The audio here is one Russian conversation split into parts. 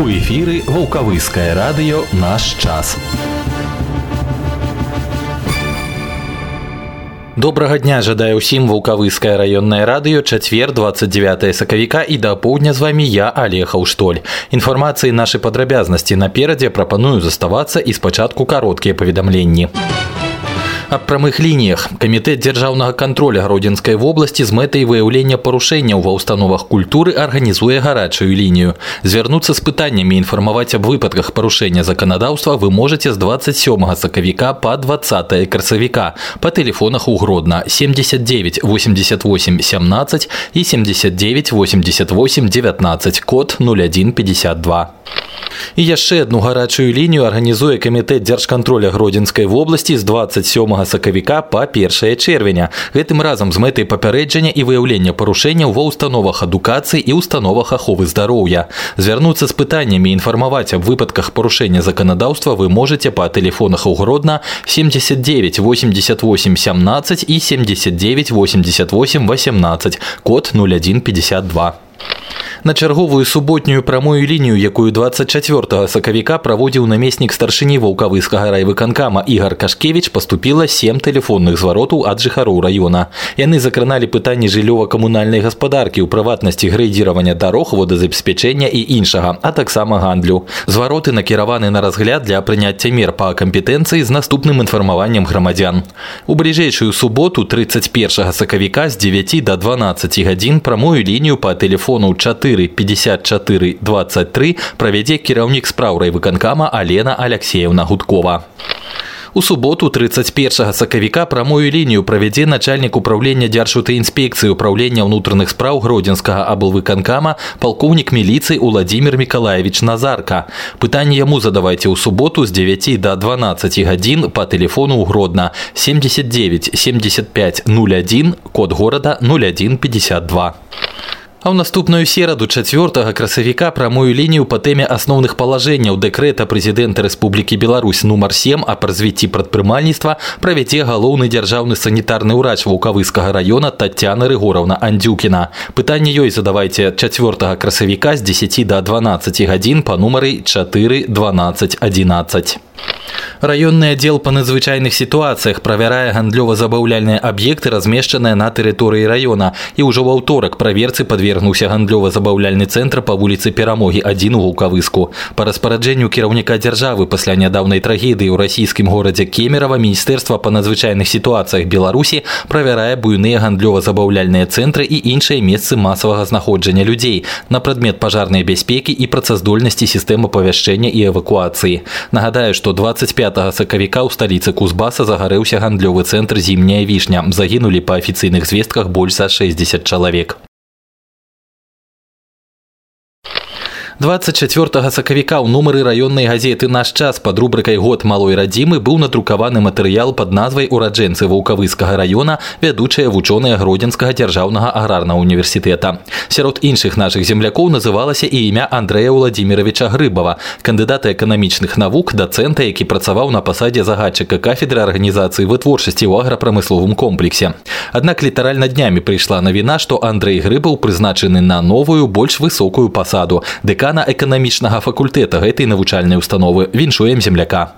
У эфіры вулкавыскае радыё наш час. Добрага дня жадаю ўсім вулкавыскае раённае радыё чацвер 29 сакавіка і да поўдня з вамі я алехаў штоль. Інфармацыі нашай падрабязнасці наперадзе прапаную заставацца і спачатку кароткія паведамленні. Аб прамых лініях камітэт дзяржаўнага кантроля гродзенскай вобласці з мэтай выяўлення парушэнняў ва ўстановах культуры арганізуе гарачую лінію. Звярнуцца з пытаннямі інфармаваць аб выпадках парушэння заканадаўства вы можете з 27 сакавіка па 20 красавіка па тэлефонах у Гродна 79 88 17 і 79 88 19 код 0152. І яшчэ одну гарачую лінію арганізуе камітэт дзяржкантроля гродзенскай вобласці з 27 сакавіка па 1 чэрвеня. Гэтым разам з мэтай папярэджання і выяўлення парушэнняў ва ўстановах адукацыі і ўстановах аховы здароўя. Звярнуцца з пытаннямі інфармаваць аб выпадках парушэння заканадаўства вы можете па тэлефонах у Гродна 79 88 17 і 79 88 18 код 0152. На чарговую суботнюю прамую лінію, якую 24 сакавіка праводзіў намеснік старшыні ваўкавыскага райвыканкама Ігар Кашкевіч паступіла сем тэлефонных зваротаў ад жыхароў раёна. Яны закраналі пытанні жыллёва-камунальнай гаспадаркі ў прыватнасці грэйдзіравання дарог, водазабеспячэння і іншага, а таксама гандлю. Звароты накіраваны на разгляд для прыняцця мер па кампетэнцыі з наступным інфармаваннем грамадзян. У бліжэйшую суботу 31 сакавіка з 9 до 12 гадзін прамую лінію па тэлефону 4 4 54 23 правядзе кіраўнік спраў райвыканкама Алена Алексеевна Гудкова. У суботу 31 сакавіка прамую лінію правядзе начальнік управлення дзяржаўтаінспекцыі управлення ўнутраных спраў гродзенскага аблвыканкама палкоўнік міліцыі Уладзімир Миколаевич Назарка. Пытанне яму задавайце ў суботу з 9 до 12 гадзін па тэлефону ў Гродна 79 75 01 код горада 0152. А ў наступную сераду чацвёртага красавіка прамую лінію па тэме асноўных палажэнняў дэкрэта прэзідэнта Рэспублікі Беларусь нумар 7 аб развіцці прадпрымальніцтва правядзе галоўны дзяржаўны санітарны ўрач вулкавыскага раёна Тацяна Рыгораўна Андзюкіна. Пытанне ёй задавайце чацвёртага красавіка з 10 до 12 гадзін па нумары 4 12 11. Раённы аддзел па надзвычайных сітуацыях правярае гандлёва-забаўляльныя аб'екты, размешчаныя на тэрыторыі раёна. І ўжо ва ўторак праверцы падвергнуўся гандлёва-забаўляльны цэнтр па вуліцы перамогі адзін у вулкавыску. Па распараджэнню кіраўніка дзяржавы пасля нядаўнай трагедыі ў расійскім горадзе Кемерава міністэрства па надзвычайных сітуацыях Беларусі правярае буйныя гандлёва-забаўляльныя цэнтры і іншыя месцы масавага знаходжання людзей на прадмет пажарнай бяспекі і працаздольнасці сістэмы павяшчэння і эвакуацыі. Нагадаю, што 25 сакавіка ў сталіцы кузбаса загарэўся гандлёвы цэнтр зімняя вішня загінулі па афіцыйных звестках больш за 60 чалавек 24 сакавіка ў нумары раённай газеты наш час под рубрыкай год малой радзімы быў надрукаваны матэрыял под назвай ураджэнцы ваўкавыскага раёна вядучая вучоная гродзенскага дзяржаўнага аграрнага універсітэта сярод іншых нашых землякоў называлася і імя Андрэя владимировича грыбава кандыдата эканамічных навук дацэнта які працаваў на пасадзе загадчыка кафедры арганізацыі вытворчасці ў аграпрамысловым комплексе аднак літаральна днямі прыйшла навіна што Андрей грыбаў прызначаны на новую больш высокую пасаду дэка дэкана эканамічнага факультэта гэтай навучальнай установы віншуем земляка.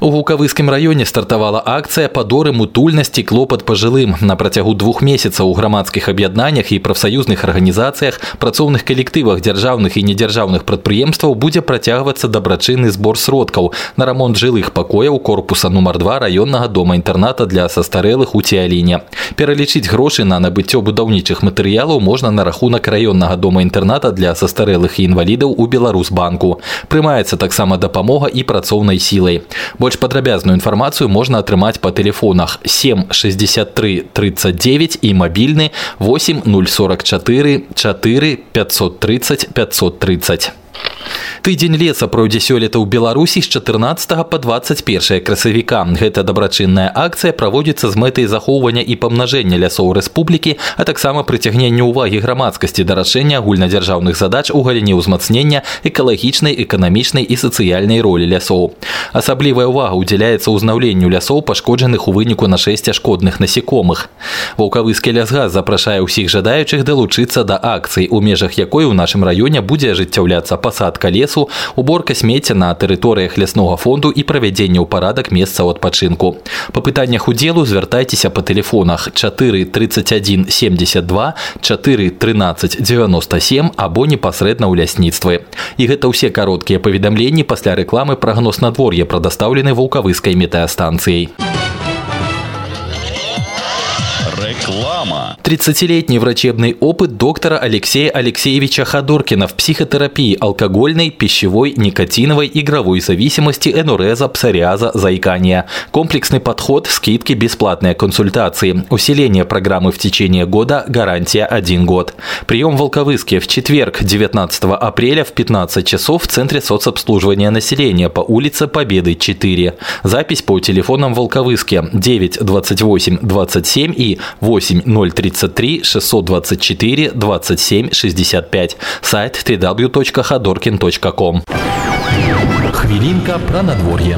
У гукавыскім раёне стартавала акцыя падоры мутульнасці клопат пажылым на працягу двух месяцаў у грамадскіх аб'яднаннях і прафсаюзных арганізацыях працоўных калектывах дзяржаўных і недзяржаўных прадпрыемстваў будзе працягвацца дабрачынны збор сродкаў на рамонт жылых пакояў корпуса нумар два раённага дома інтэрната для састарэлых у ціаліне. Пералічыць грошы на набыццё будаўнічых матэрыялаў можна на рахунак раённага дома інтэрната для састарэлых і інвалідаў інвалідаў у беларусбанку прымаецца таксама дапамога і працоўнай сілай больш падрабязную інфармацыю можна атрымаць па тэлефонах 7 63 39 і мабільны 8 044 4 530 530 Тыдзень леса пройдзе сёлета ў Беларусі з 14 по 21 красавіка. Гэта дабрачынная акцыя праводзіцца з мэтай захоўвання і памнажэння лясоў рэспублікі, а таксама прыцягнення ўвагі грамадскасці да рашэння агульнадзяржаўных задач у галіне ўзмацнення экалагічнай, эканамічнай і сацыяльнай ролі лясоў. Асаблівая ўвага ўдзяляецца ўзнаўленню лясоў пашкоджаных у выніку нашэсця шкодных насекомых. Ваўкавыскі лясгаз запрашае ўсіх жадаючых далучыцца да акцыі, у межах якой у нашым раёне будзе ажыццяўляцца пасадка посадка лесу, уборка смецця на тэрыторыях ляснога фонду і правядзенне ў парадак месцаў адпачынку. Па пытаннях удзелу звяртайцеся па тэлефонах 4 31 72 4 13 97 або непасрэдна ў лясніцтвы. І гэта ўсе кароткія паведамленні пасля рэкламы прагноз надвор'я прадастаўлены вулкавыскай метэастанцыяй. Реклама. 30-летний врачебный опыт доктора Алексея Алексеевича Ходоркина в психотерапии алкогольной, пищевой, никотиновой, игровой зависимости, энуреза, псориаза, заикания. Комплексный подход, скидки, бесплатные консультации. Усиление программы в течение года, гарантия 1 год. Прием в Волковыске в четверг, 19 апреля в 15 часов в Центре соцобслуживания населения по улице Победы 4. Запись по телефонам Волковыске 9 28 27 и 8 033 624 27 65. Сайт www.ходоркин.ком. Хвилинка про надворье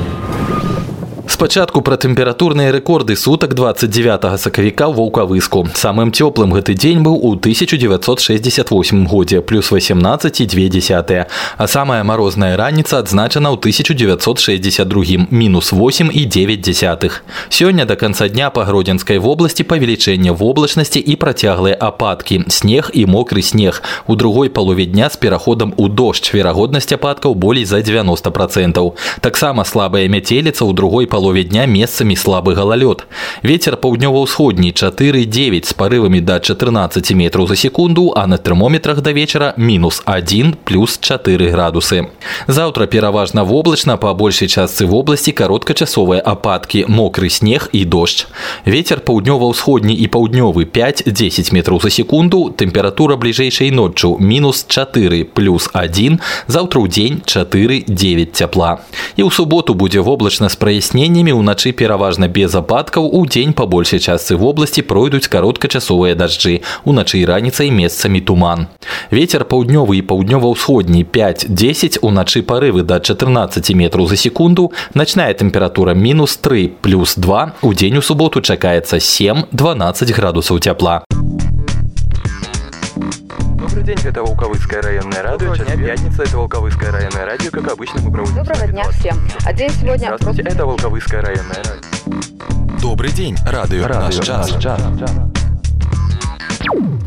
Спачатку пра тэмпературныя рэкорды сутак 29 сакавіка ў ваўкавыску. Самым цёплым гэты дзень быў у 1968 годзе плюс 18,2, а самая марозная раніца адзначана ў 1962 мінус 8 і 9. Сёння да канца дня па гродзенскай вобласці павелічэнне воблачнасці і працяглыя ападкі, снег і мокры снег. У другой палове дня з пераходам у дождж верагоднасць ападкаў болей за 90%. Таксама слабая мяцеліца ў другой палове дня месцамі слабы галалёд. Вецер паўднёва-ўсходні 4,9 з парывамі да 14 метраў за секунду, а на тэрмометрах да вечара мінус 1 плюс 4 градусы. Заўтра пераважна воблачна па большай частцы вобласці кароткачасовыя ападкі, мокры снег і дождж. Вецер паўднёва-ўсходні і паўднёвы 5-10 метраў за секунду, тэмпература бліжэйшай ноччу мінус 4 плюс 1, заўтра ў дзень 4-9 цяпла. І ў суботу будзе воблачна з праясненнем праясненнямі ўначы пераважна без ападкаў у дзень па большай частцы вобласці пройдуць кароткачасовыя дажджы уначы і раніцай месцамі туман ветер паўднёвы і паўднёва-ўсходні 5-10 уначы парывы да 14 метраў за секунду начная тэмпература мінус 3 плюс 2 у дзень у суботу чакаецца 7-12 градусаў цяпла Добрый день, это Волковыцкое районное радио. Доброго Сейчас дня. пятница, это Волковыцкое районное радио. Как обычно, мы проводим... Доброго дня всем. А день сегодня... Здравствуйте, это Волковыцкое районное радио. Добрый день, радио, радио наш час. Наш час.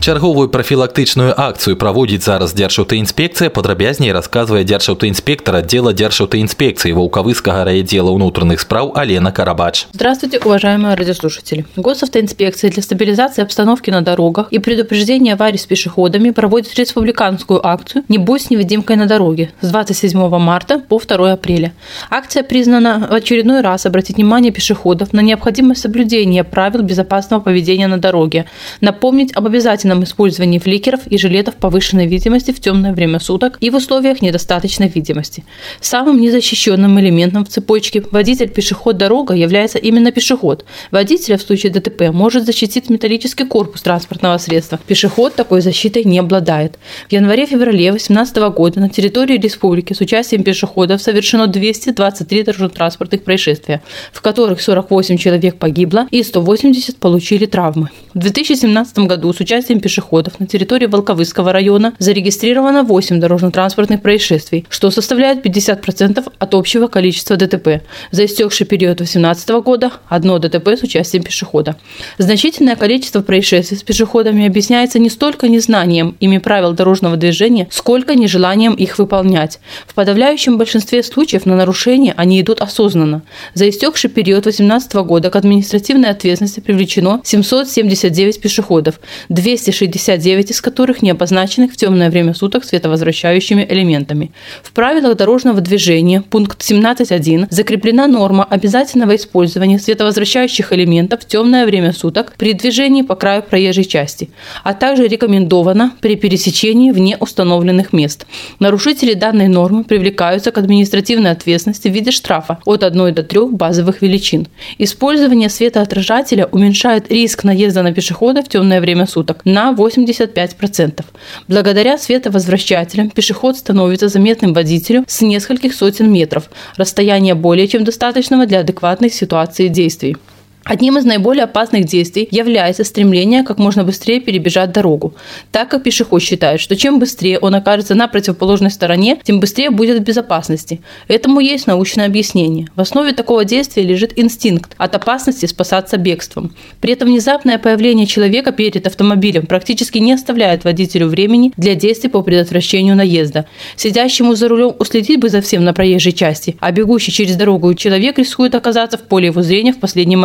Чарговую прафілактычную акцыю праводзіць зараз дзяржаўтаінспекцыя падрабязней расказвае дзяржаўтаінспектор отдела дзяржаўтаінспекции Волковыского райотдела внутренних спраў Алена Карабач. Здравствуйте, уважаемые радиослушатели. Госавтоинспекция для стабилизации обстановки на дорогах и предупреждения аварий с пешеходами проводит республиканскую акцию «Не будь невидимкой на дороге» с 27 марта по 2 апреля. Акция признана в очередной раз обратить внимание пешеходов на необходимость соблюдения правил безопасного поведения на дороге, напомнить об обязательном использовании фликеров и жилетов повышенной видимости в темное время суток и в условиях недостаточной видимости. Самым незащищенным элементом в цепочке водитель-пешеход-дорога является именно пешеход. Водителя в случае ДТП может защитить металлический корпус транспортного средства. Пешеход такой защитой не обладает. В январе-феврале 2018 года на территории республики с участием пешеходов совершено 223 дорожно-транспортных происшествия, в которых 48 человек погибло и 180 получили травмы. В 2017 году с участием пешеходов на территории Волковыского района зарегистрировано 8 дорожно-транспортных происшествий, что составляет 50% от общего количества ДТП. За истекший период 2018 года одно ДТП с участием пешехода. Значительное количество происшествий с пешеходами объясняется не столько незнанием ими правил дорожного движения, сколько нежеланием их выполнять. В подавляющем большинстве случаев на нарушения они идут осознанно. За истекший период 2018 года к административной ответственности привлечено 779 пешеходов, 200 269 из которых не обозначены в темное время суток световозвращающими элементами. В правилах дорожного движения пункт 17.1 закреплена норма обязательного использования световозвращающих элементов в темное время суток при движении по краю проезжей части, а также рекомендовано при пересечении вне установленных мест. Нарушители данной нормы привлекаются к административной ответственности в виде штрафа от 1 до 3 базовых величин. Использование светоотражателя уменьшает риск наезда на пешехода в темное время суток на 85%. Благодаря световозвращателям пешеход становится заметным водителю с нескольких сотен метров, расстояние более чем достаточного для адекватной ситуации действий. Одним из наиболее опасных действий является стремление как можно быстрее перебежать дорогу, так как пешеход считает, что чем быстрее он окажется на противоположной стороне, тем быстрее будет в безопасности. Этому есть научное объяснение. В основе такого действия лежит инстинкт от опасности спасаться бегством. При этом внезапное появление человека перед автомобилем практически не оставляет водителю времени для действий по предотвращению наезда. Сидящему за рулем уследить бы за всем на проезжей части, а бегущий через дорогу человек рискует оказаться в поле его зрения в последний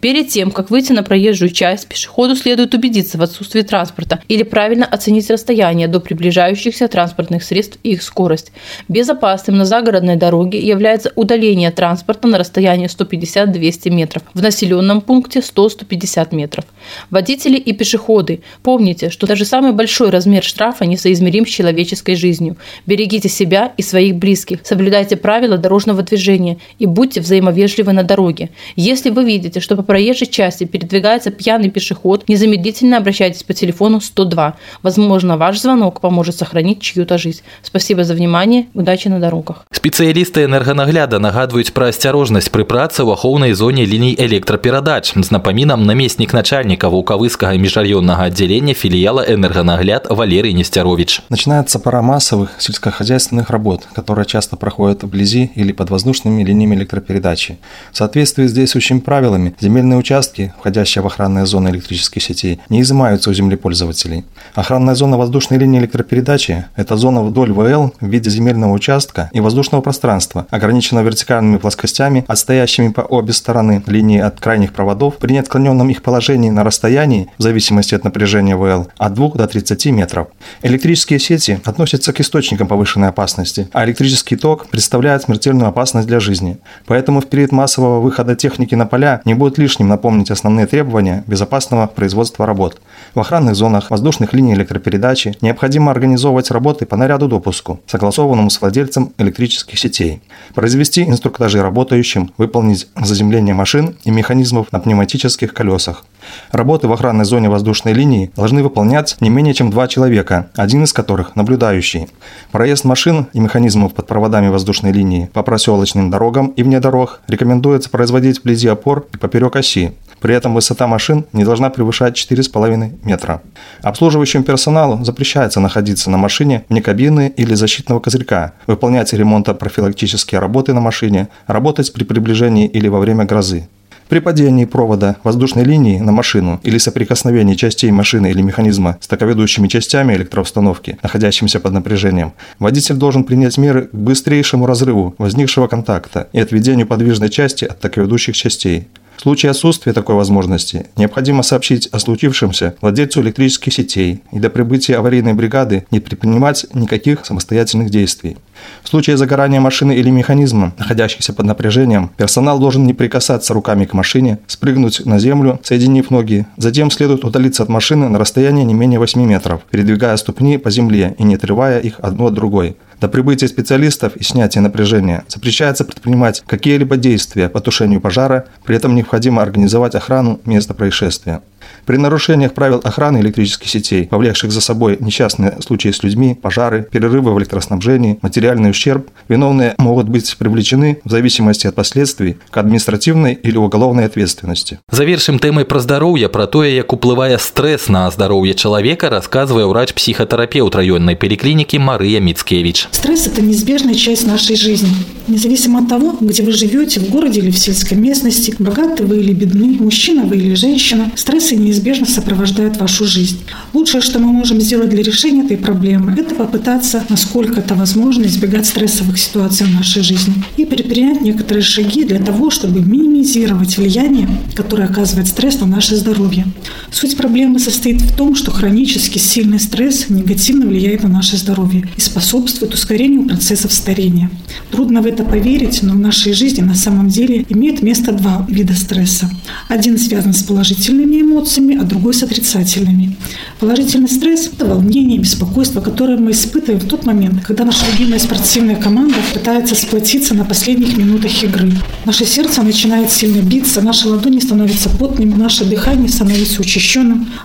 Перед тем, как выйти на проезжую часть, пешеходу следует убедиться в отсутствии транспорта или правильно оценить расстояние до приближающихся транспортных средств и их скорость. Безопасным на загородной дороге является удаление транспорта на расстояние 150-200 метров, в населенном пункте 100-150 метров. Водители и пешеходы, помните, что даже самый большой размер штрафа несоизмерим с человеческой жизнью. Берегите себя и своих близких, соблюдайте правила дорожного движения и будьте взаимовежливы на дороге. Если вы видите, видите, что по проезжей части передвигается пьяный пешеход, незамедлительно обращайтесь по телефону 102. Возможно, ваш звонок поможет сохранить чью-то жизнь. Спасибо за внимание. Удачи на дорогах. Спецыялісты энерганагляда нагадваюць пра асцярожнасць пры працы ў ахоўнай зоне ліній электраперадач з напамінам намеснік начальніка вулкавыскага межраённага аддзялення філіяла энерганагляд Валерий Нестерович. Начинается пора массовых сельскохозяйственных работ, которые часто проходят вблизи или под воздушными линиями электропередачи. В соответствии с действующими правилами правилами земельные участки, входящие в охранные зоны электрических сетей, не изымаются у землепользователей. Охранная зона воздушной линии электропередачи – это зона вдоль ВЛ в виде земельного участка и воздушного пространства, ограничена вертикальными плоскостями, отстоящими по обе стороны линии от крайних проводов при неотклоненном их положении на расстоянии, в зависимости от напряжения ВЛ, от 2 до 30 метров. Электрические сети относятся к источникам повышенной опасности, а электрический ток представляет смертельную опасность для жизни. Поэтому в период массового выхода техники на поля не будет лишним напомнить основные требования безопасного производства работ. В охранных зонах воздушных линий электропередачи необходимо организовывать работы по наряду допуску, согласованному с владельцем электрических сетей, произвести инструктажи работающим, выполнить заземление машин и механизмов на пневматических колесах. Работы в охранной зоне воздушной линии должны выполнять не менее чем два человека, один из которых наблюдающий. Проезд машин и механизмов под проводами воздушной линии по проселочным дорогам и вне дорог рекомендуется производить вблизи опор и поперек оси. При этом высота машин не должна превышать 4,5 метра. Обслуживающему персоналу запрещается находиться на машине вне кабины или защитного козырька, выполнять ремонтно-профилактические работы на машине, работать при приближении или во время грозы. При падении провода воздушной линии на машину или соприкосновении частей машины или механизма с токоведущими частями электроустановки, находящимися под напряжением, водитель должен принять меры к быстрейшему разрыву возникшего контакта и отведению подвижной части от токоведущих частей. В случае отсутствия такой возможности необходимо сообщить о случившемся владельцу электрических сетей и до прибытия аварийной бригады не предпринимать никаких самостоятельных действий. В случае загорания машины или механизма, находящихся под напряжением, персонал должен не прикасаться руками к машине, спрыгнуть на землю, соединив ноги. Затем следует удалиться от машины на расстояние не менее 8 метров, передвигая ступни по земле и не отрывая их одну от другой. До прибытия специалистов и снятия напряжения запрещается предпринимать какие-либо действия по тушению пожара, при этом необходимо организовать охрану места происшествия. При нарушениях правил охраны электрических сетей, повлекших за собой несчастные случаи с людьми, пожары, перерывы в электроснабжении, материальный ущерб, виновные могут быть привлечены в зависимости от последствий к административной или уголовной ответственности. Завершим темой про здоровье, про то, як уплывае стресс на здоровье человека, рассказывая врач-психотерапевт районной поликлиники Мария Мицкевич. Стресс – это неизбежная часть нашей жизни. Независимо от того, где вы живете, в городе или в сельской местности, богаты вы или бедны, мужчина вы или женщина, стрессы неизбежно сопровождают вашу жизнь. Лучшее, что мы можем сделать для решения этой проблемы, это попытаться, насколько это возможно, избегать стрессовых ситуаций в нашей жизни и предпринять некоторые шаги для того, чтобы минимизировать влияние, которое оказывает стресс на наше здоровье. Суть проблемы состоит в том, что хронически сильный стресс негативно влияет на наше здоровье и способствует ускорению процессов старения. Трудно в это поверить, но в нашей жизни на самом деле имеет место два вида стресса. Один связан с положительными эмоциями, а другой с отрицательными. Положительный стресс – это волнение, беспокойство, которое мы испытываем в тот момент, когда наша любимая спортивная команда пытается сплотиться на последних минутах игры. Наше сердце начинает сильно биться, наши ладони становятся потными, наше дыхание становится учащенным.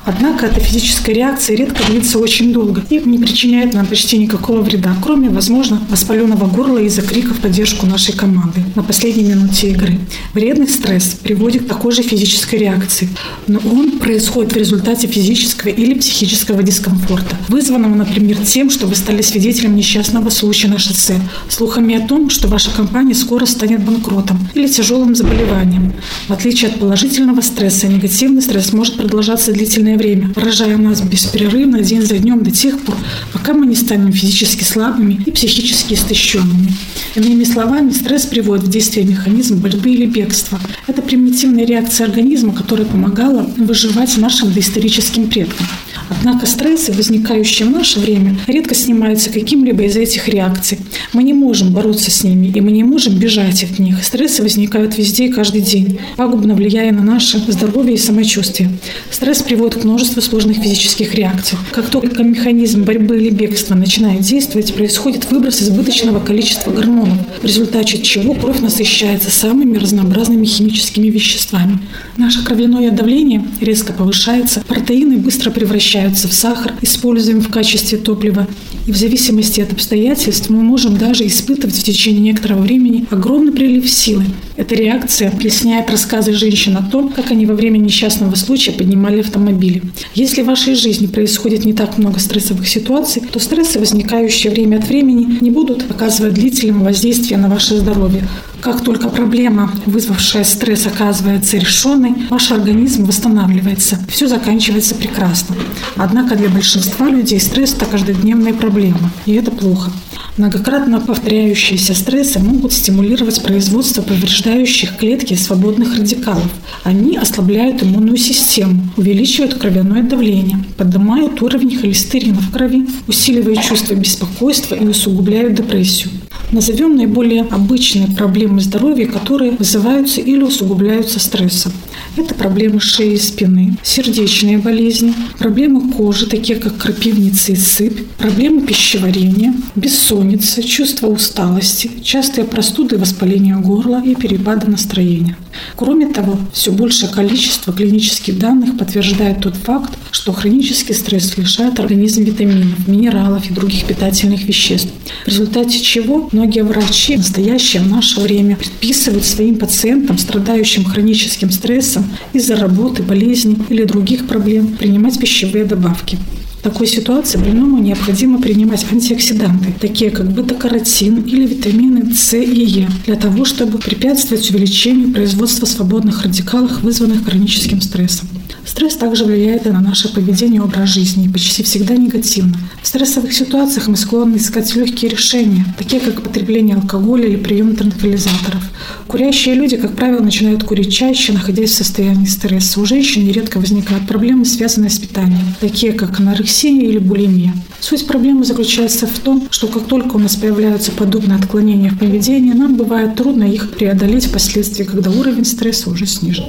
Однако эта физическая реакция редко длится очень долго и не причиняет нам почти никакого вреда, кроме, возможно, воспаленного горла из-за криков в поддержку нашей команды на последней минуте игры. Вредный стресс приводит к такой же физической реакции, но он происходит в результате физического или психического дискомфорта, вызванного, например, тем, что вы стали свидетелем несчастного случая на шоссе, слухами о том, что ваша компания скоро станет банкротом или тяжелым заболеванием. В отличие от положительного стресса, негативный стресс может продолжаться длительное время, поражая нас беспрерывно день за днем до тех пор, пока мы не станем физически слабыми и психически истощенными. Иными словами, стресс приводит в действие механизм борьбы или бегства. Это примитивная реакция организма, которая помогала выживать нашим доисторическим предкам. Однако стрессы, возникающие в наше время, редко снимаются каким-либо из этих реакций. Мы не можем бороться с ними, и мы не можем бежать от них. Стрессы возникают везде и каждый день, пагубно влияя на наше здоровье и самочувствие. Стресс приводит к множеству сложных физических реакций. Как только механизм борьбы или бегства начинает действовать, происходит выброс избыточного количества гормонов, в результате чего кровь насыщается самыми разнообразными химическими веществами. Наше кровяное давление резко повышается, протеины быстро превращаются в сахар, используем в качестве топлива. И в зависимости от обстоятельств мы можем даже испытывать в течение некоторого времени огромный прилив силы. Эта реакция объясняет рассказы женщин о том, как они во время несчастного случая поднимали автомобили. Если в вашей жизни происходит не так много стрессовых ситуаций, то стрессы, возникающие время от времени, не будут оказывать длительного воздействия на ваше здоровье. Как только проблема, вызвавшая стресс, оказывается решенной, ваш организм восстанавливается. Все заканчивается прекрасно. Однако для большинства людей стресс – это каждодневная проблема, и это плохо. Многократно повторяющиеся стрессы могут стимулировать производство повреждающих клетки свободных радикалов. Они ослабляют иммунную систему, увеличивают кровяное давление, поднимают уровень холестерина в крови, усиливают чувство беспокойства и усугубляют депрессию. Назовем наиболее обычные проблемы здоровья, которые вызываются или усугубляются стрессом. Это проблемы шеи и спины, сердечные болезни, проблемы кожи, такие как крапивница и сыпь, проблемы пищеварения, бессонница, чувство усталости, частые простуды, воспаление горла и перепады настроения. Кроме того, все большее количество клинических данных подтверждает тот факт, что хронический стресс лишает организм витаминов, минералов и других питательных веществ, в результате чего многие врачи в настоящее в наше время предписывают своим пациентам, страдающим хроническим стрессом из-за работы, болезни или других проблем, принимать пищевые добавки. В такой ситуации больному необходимо принимать антиоксиданты, такие как бета-каротин или витамины С и Е, для того, чтобы препятствовать увеличению производства свободных радикалов, вызванных хроническим стрессом. Стресс также влияет и на наше поведение и образ жизни, и почти всегда негативно. В стрессовых ситуациях мы склонны искать легкие решения, такие как потребление алкоголя или прием транквилизаторов. Курящие люди, как правило, начинают курить чаще, находясь в состоянии стресса. У женщин нередко возникают проблемы, связанные с питанием, такие как анорексия, или булимия. Суть проблемы заключается в том, что как только у нас появляются подобные отклонения в поведении, нам бывает трудно их преодолеть впоследствии, когда уровень стресса уже снижен.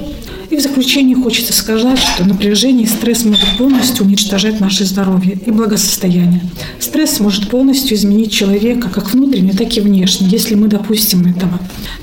И в заключение хочется сказать, что напряжение и стресс могут полностью уничтожать наше здоровье и благосостояние. Стресс может полностью изменить человека как внутренне, так и внешне, если мы допустим этого.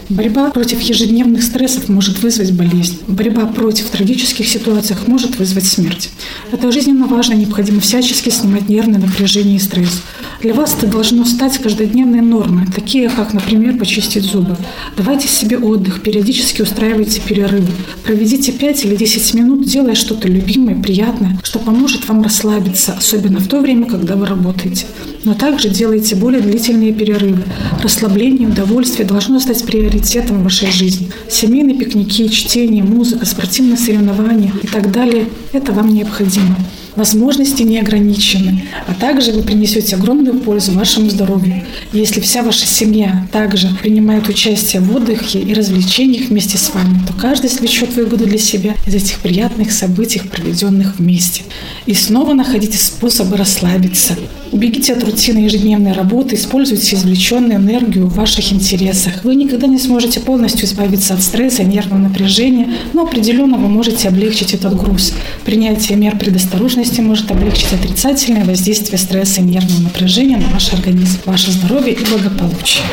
Борьба против ежедневных стрессов может вызвать болезнь. Борьба против трагических ситуаций может вызвать смерть. Это жизненно важно, необходимо всячески снимать нервное напряжение и стресс. Для вас это должно стать каждодневной нормой, такие как, например, почистить зубы. Давайте себе отдых, периодически устраивайте перерывы. Проведите 5 или 10 минут, делая что-то любимое, приятное, что поможет вам расслабиться, особенно в то время, когда вы работаете. Но также делайте более длительные перерывы. Расслабление и удовольствие должно стать приоритетом в вашей жизни. Семейные пикники, чтение, музыка, спортивные соревнования и так далее – это вам необходимо возможности не ограничены, а также вы принесете огромную пользу вашему здоровью. Если вся ваша семья также принимает участие в отдыхе и развлечениях вместе с вами, то каждый извлечет выгоду для себя из этих приятных событий, проведенных вместе. И снова находите способы расслабиться. Убегите от рутины ежедневной работы, используйте извлеченную энергию в ваших интересах. Вы никогда не сможете полностью избавиться от стресса и нервного напряжения, но определенно вы можете облегчить этот груз. Принятие мер предосторожности может облегчить отрицательное воздействие стресса и нервного напряжения на ваш организм, ваше здоровье и благополучие.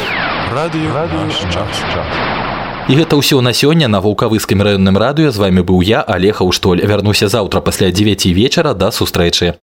Радио, Радио час. І гэта ўсё на сёння на вулкавыскім раённым радыё з вами быў я алег Аўштоль вярнуся заўтра пасля 9 вечара да сустрэчы